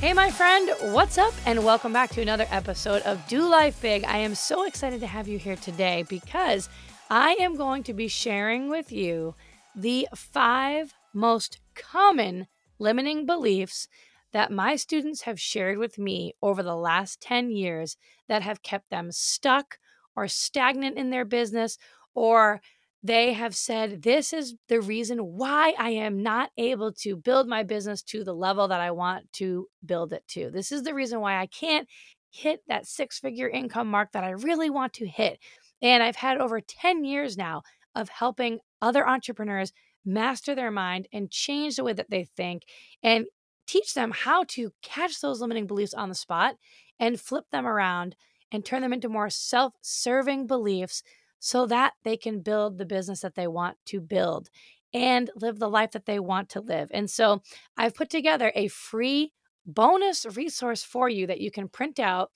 Hey, my friend, what's up? And welcome back to another episode of Do Life Big. I am so excited to have you here today because I am going to be sharing with you the five most common limiting beliefs that my students have shared with me over the last 10 years that have kept them stuck or stagnant in their business or they have said, This is the reason why I am not able to build my business to the level that I want to build it to. This is the reason why I can't hit that six figure income mark that I really want to hit. And I've had over 10 years now of helping other entrepreneurs master their mind and change the way that they think and teach them how to catch those limiting beliefs on the spot and flip them around and turn them into more self serving beliefs so that they can build the business that they want to build and live the life that they want to live. And so I've put together a free bonus resource for you that you can print out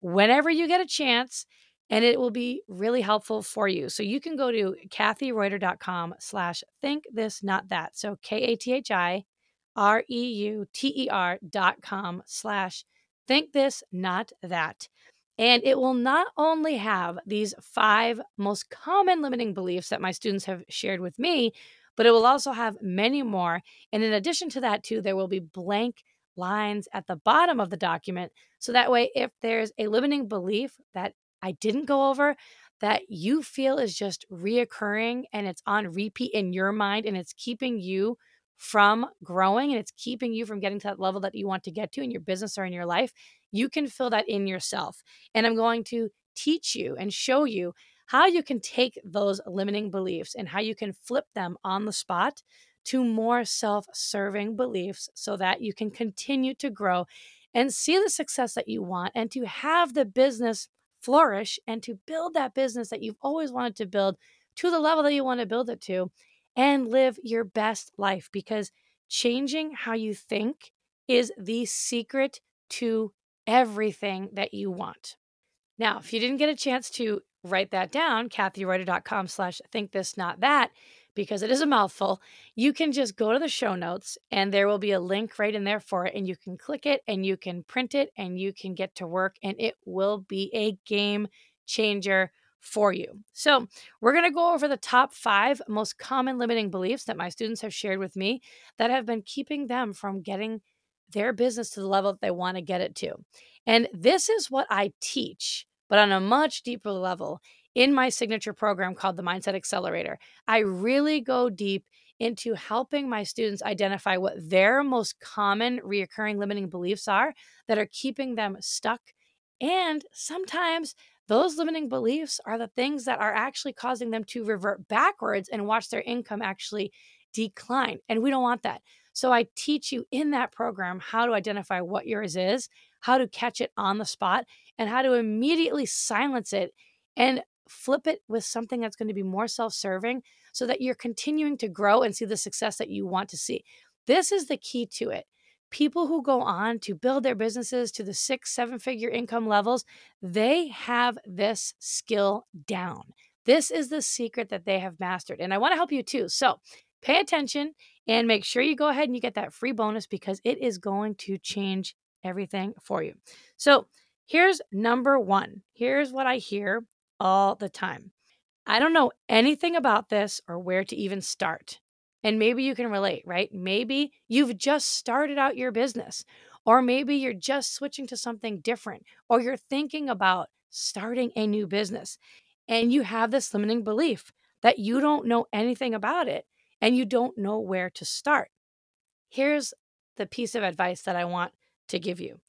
whenever you get a chance and it will be really helpful for you. So you can go to kathireuter.com slash think this not that. So K-A-T-H-I R-E-U-T-E-R dot com slash think this not that. And it will not only have these five most common limiting beliefs that my students have shared with me, but it will also have many more. And in addition to that, too, there will be blank lines at the bottom of the document. So that way, if there's a limiting belief that I didn't go over, that you feel is just reoccurring and it's on repeat in your mind and it's keeping you from growing and it's keeping you from getting to that level that you want to get to in your business or in your life, you can fill that in yourself. And I'm going to teach you and show you how you can take those limiting beliefs and how you can flip them on the spot to more self serving beliefs so that you can continue to grow and see the success that you want and to have the business flourish and to build that business that you've always wanted to build to the level that you want to build it to and live your best life because changing how you think is the secret to everything that you want. Now, if you didn't get a chance to write that down, kathireuter.com slash think this, not that, because it is a mouthful, you can just go to the show notes and there will be a link right in there for it. And you can click it and you can print it and you can get to work and it will be a game changer for you. So, we're going to go over the top five most common limiting beliefs that my students have shared with me that have been keeping them from getting their business to the level that they want to get it to. And this is what I teach, but on a much deeper level in my signature program called the Mindset Accelerator. I really go deep into helping my students identify what their most common reoccurring limiting beliefs are that are keeping them stuck. And sometimes those limiting beliefs are the things that are actually causing them to revert backwards and watch their income actually decline. And we don't want that. So I teach you in that program how to identify what yours is, how to catch it on the spot, and how to immediately silence it and flip it with something that's going to be more self serving so that you're continuing to grow and see the success that you want to see. This is the key to it people who go on to build their businesses to the six, seven figure income levels, they have this skill down. This is the secret that they have mastered. And I want to help you too. So pay attention and make sure you go ahead and you get that free bonus because it is going to change everything for you. So here's number one. Here's what I hear all the time. I don't know anything about this or where to even start. And maybe you can relate, right? Maybe you've just started out your business, or maybe you're just switching to something different, or you're thinking about starting a new business and you have this limiting belief that you don't know anything about it and you don't know where to start. Here's the piece of advice that I want to give you.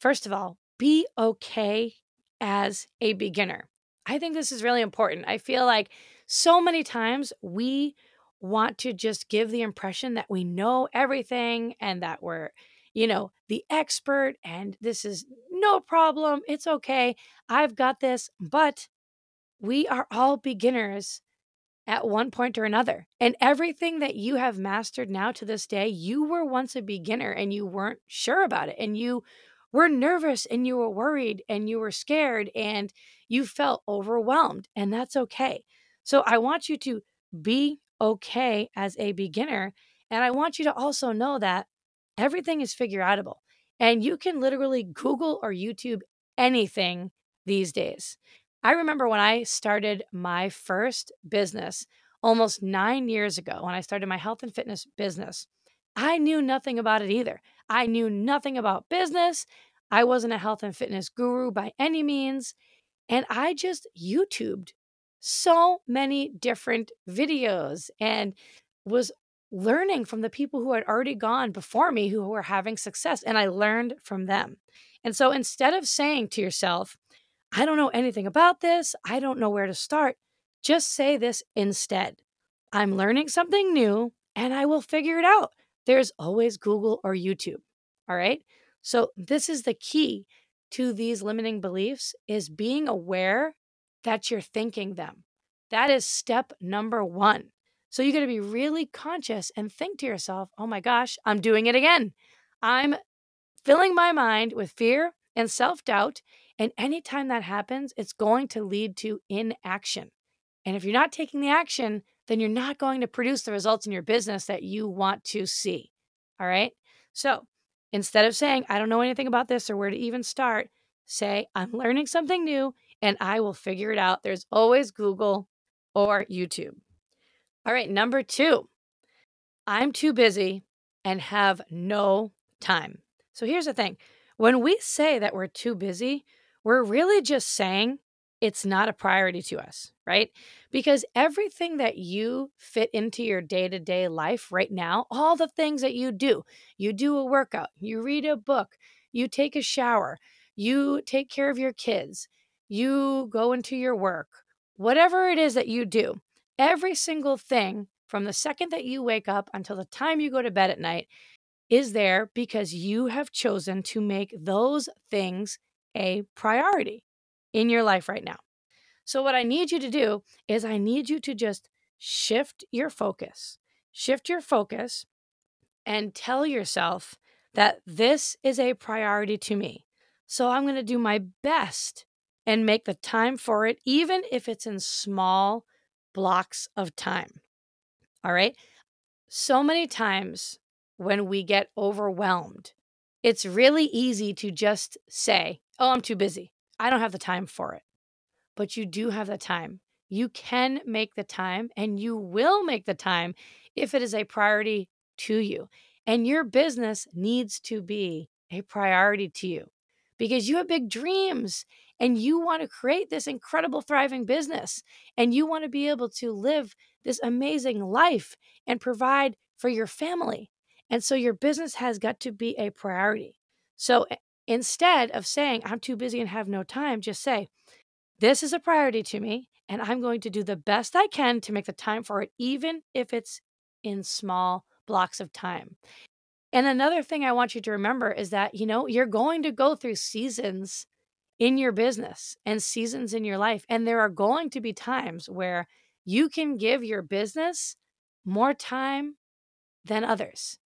First of all, be okay as a beginner. I think this is really important. I feel like so many times we want to just give the impression that we know everything and that we're, you know, the expert and this is no problem. It's okay. I've got this. But we are all beginners at one point or another. And everything that you have mastered now to this day, you were once a beginner and you weren't sure about it. And you were nervous and you were worried and you were scared and you felt overwhelmed. And that's okay. So I want you to be okay as a beginner. And I want you to also know that everything is figure outable. And you can literally Google or YouTube anything these days. I remember when I started my first business almost nine years ago, when I started my health and fitness business, I knew nothing about it either. I knew nothing about business. I wasn't a health and fitness guru by any means. And I just YouTubed so many different videos and was learning from the people who had already gone before me who were having success. And I learned from them. And so instead of saying to yourself, I don't know anything about this. I don't know where to start. Just say this instead I'm learning something new and I will figure it out. There's always Google or YouTube. All right. So, this is the key to these limiting beliefs is being aware that you're thinking them. That is step number one. So, you got to be really conscious and think to yourself, oh my gosh, I'm doing it again. I'm filling my mind with fear and self doubt and anytime that happens, it's going to lead to inaction. And if you're not taking the action, then you're not going to produce the results in your business that you want to see. All right. So instead of saying, I don't know anything about this or where to even start, say, I'm learning something new and I will figure it out. There's always Google or YouTube. All right. Number two, I'm too busy and have no time. So here's the thing when we say that we're too busy, we're really just saying it's not a priority to us, right? Because everything that you fit into your day to day life right now, all the things that you do, you do a workout, you read a book, you take a shower, you take care of your kids, you go into your work, whatever it is that you do, every single thing from the second that you wake up until the time you go to bed at night is there because you have chosen to make those things a priority in your life right now. So, what I need you to do is, I need you to just shift your focus, shift your focus, and tell yourself that this is a priority to me. So, I'm going to do my best and make the time for it, even if it's in small blocks of time. All right. So many times when we get overwhelmed, it's really easy to just say, Oh, I'm too busy. I don't have the time for it. But you do have the time. You can make the time and you will make the time if it is a priority to you. And your business needs to be a priority to you because you have big dreams and you want to create this incredible, thriving business and you want to be able to live this amazing life and provide for your family. And so your business has got to be a priority. So eh, Instead of saying, I'm too busy and have no time, just say, This is a priority to me, and I'm going to do the best I can to make the time for it, even if it's in small blocks of time. And another thing I want you to remember is that, you know, you're going to go through seasons in your business and seasons in your life. And there are going to be times where you can give your business more time than others.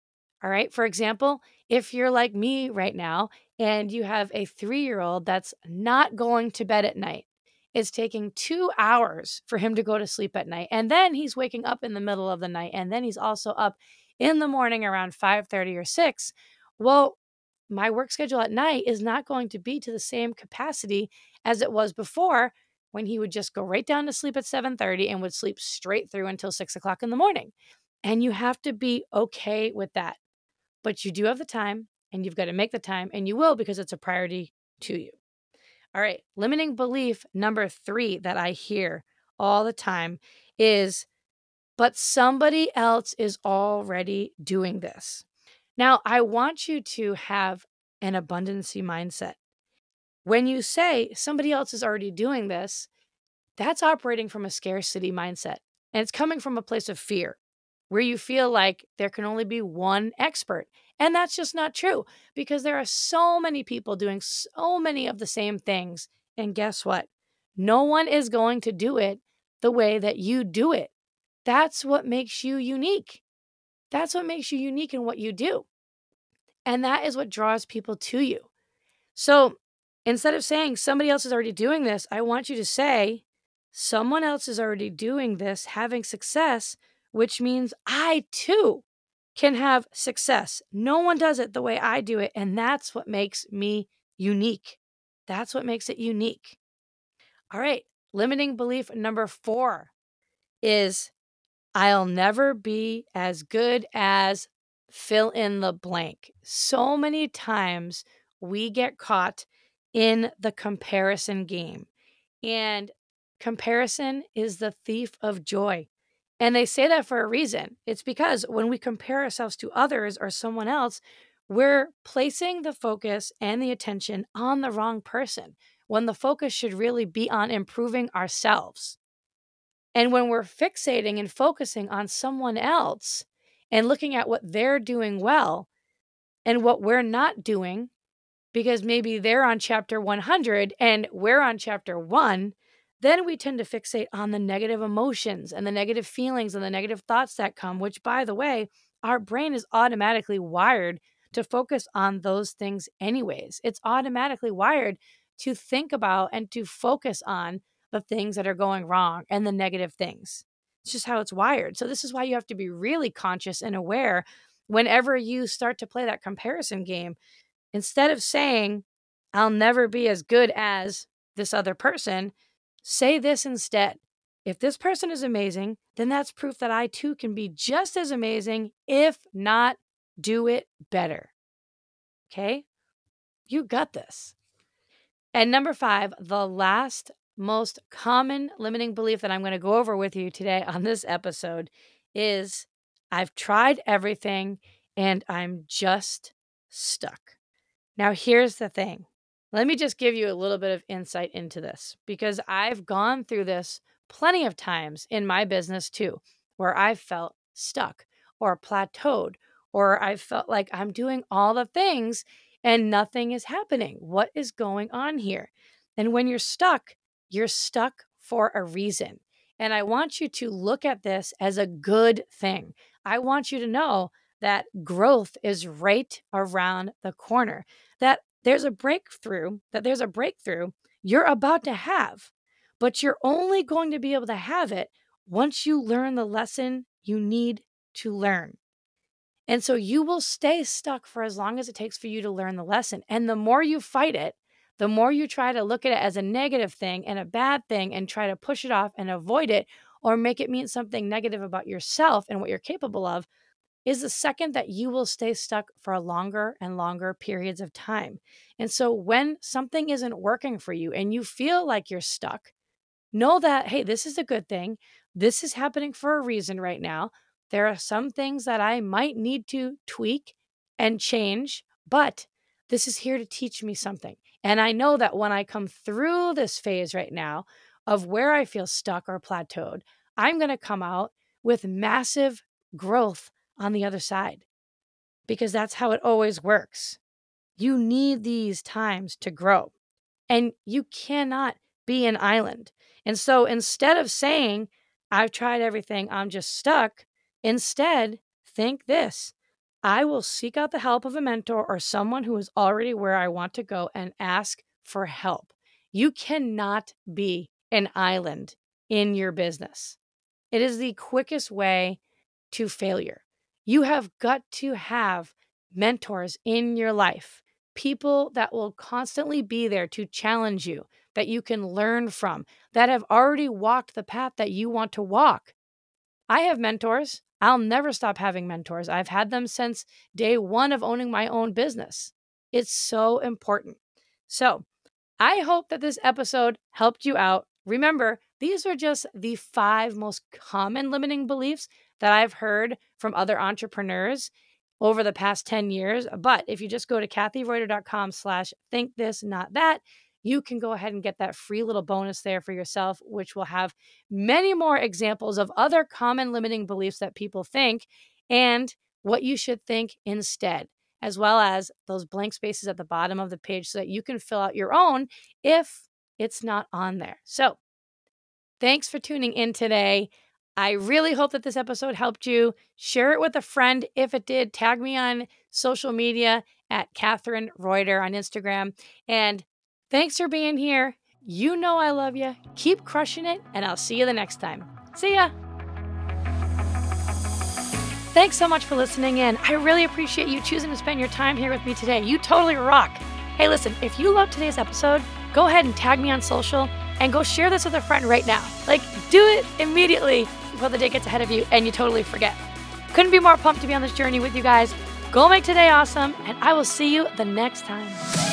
All right. For example, if you're like me right now and you have a three year old that's not going to bed at night. It's taking two hours for him to go to sleep at night. And then he's waking up in the middle of the night. And then he's also up in the morning around 5:30 or 6. Well, my work schedule at night is not going to be to the same capacity as it was before when he would just go right down to sleep at 7:30 and would sleep straight through until six o'clock in the morning. And you have to be okay with that. But you do have the time and you've got to make the time, and you will because it's a priority to you. All right, limiting belief number three that I hear all the time is, but somebody else is already doing this. Now, I want you to have an abundancy mindset. When you say somebody else is already doing this, that's operating from a scarcity mindset. And it's coming from a place of fear where you feel like there can only be one expert. And that's just not true because there are so many people doing so many of the same things. And guess what? No one is going to do it the way that you do it. That's what makes you unique. That's what makes you unique in what you do. And that is what draws people to you. So instead of saying somebody else is already doing this, I want you to say, someone else is already doing this, having success, which means I too can have success. No one does it the way I do it. And that's what makes me unique. That's what makes it unique. All right. Limiting belief number four is I'll never be as good as fill in the blank. So many times we get caught in the comparison game. And comparison is the thief of joy. And they say that for a reason. It's because when we compare ourselves to others or someone else, we're placing the focus and the attention on the wrong person when the focus should really be on improving ourselves. And when we're fixating and focusing on someone else and looking at what they're doing well and what we're not doing, because maybe they're on chapter 100 and we're on chapter one, then we tend to fixate on the negative emotions and the negative feelings and the negative thoughts that come, which, by the way, our brain is automatically wired to focus on those things, anyways. It's automatically wired to think about and to focus on the things that are going wrong and the negative things. It's just how it's wired. So, this is why you have to be really conscious and aware whenever you start to play that comparison game Instead of saying, I'll never be as good as this other person, say this instead. If this person is amazing, then that's proof that I too can be just as amazing, if not do it better. Okay? You got this. And number five, the last most common limiting belief that I'm going to go over with you today on this episode is I've tried everything and I'm just stuck. Now, here's the thing. Let me just give you a little bit of insight into this because I've gone through this plenty of times in my business too, where I've felt stuck or plateaued, or I felt like I'm doing all the things and nothing is happening. What is going on here? And when you're stuck, you're stuck for a reason. And I want you to look at this as a good thing. I want you to know that growth is right around the corner that there's a breakthrough, that there's a breakthrough you're about to have, but you're only going to be able to have it once you learn the lesson you need to learn. And so you will stay stuck for as long as it takes for you to learn the lesson. And the more you fight it, the more you try to look at it as a negative thing and a bad thing and try to push it off and avoid it or make it mean something negative about yourself and what you're capable of, is the second that you will stay stuck for longer and longer periods of time. And so when something isn't working for you and you feel like you're stuck, know that, hey, this is a good thing. This is happening for a reason right now. There are some things that I might need to tweak and change, but this is here to teach me something. And I know that when I come through this phase right now of where I feel stuck or plateaued, I'm going to come out with massive growth on the other side because that's how it always works. You need these times to grow, and you cannot be an island. And so instead of saying, I've tried everything, I'm just stuck, instead, think this I will seek out the help of a mentor or someone who is already where I want to go and ask for help. You cannot be an island in your business. It is the quickest way to failure. You have got to have mentors in your life, people that will constantly be there to challenge you, that you can learn from, that have already walked the path that you want to walk. I have mentors. I'll never stop having mentors. I've had them since day one of owning my own business. It's so important. So, I hope that this episode helped you out. Remember, these are just the five most common limiting beliefs that I've heard from other entrepreneurs over the past 10 years. But if you just go to kathireuter.com slash think this, not that, you can go ahead and get that free little bonus there for yourself, which will have many more examples of other common limiting beliefs that people think and what you should think instead, as well as those blank spaces at the bottom of the page so that you can fill out your own if it's not on there. So, thanks for tuning in today. I really hope that this episode helped you. Share it with a friend if it did. Tag me on social media at Catherine Reuter on Instagram. And thanks for being here. You know I love you. Keep crushing it, and I'll see you the next time. See ya. Thanks so much for listening in. I really appreciate you choosing to spend your time here with me today. You totally rock. Hey, listen, if you love today's episode, go ahead and tag me on social and go share this with a friend right now. Like, do it immediately before the day gets ahead of you and you totally forget. Couldn't be more pumped to be on this journey with you guys. Go make today awesome, and I will see you the next time.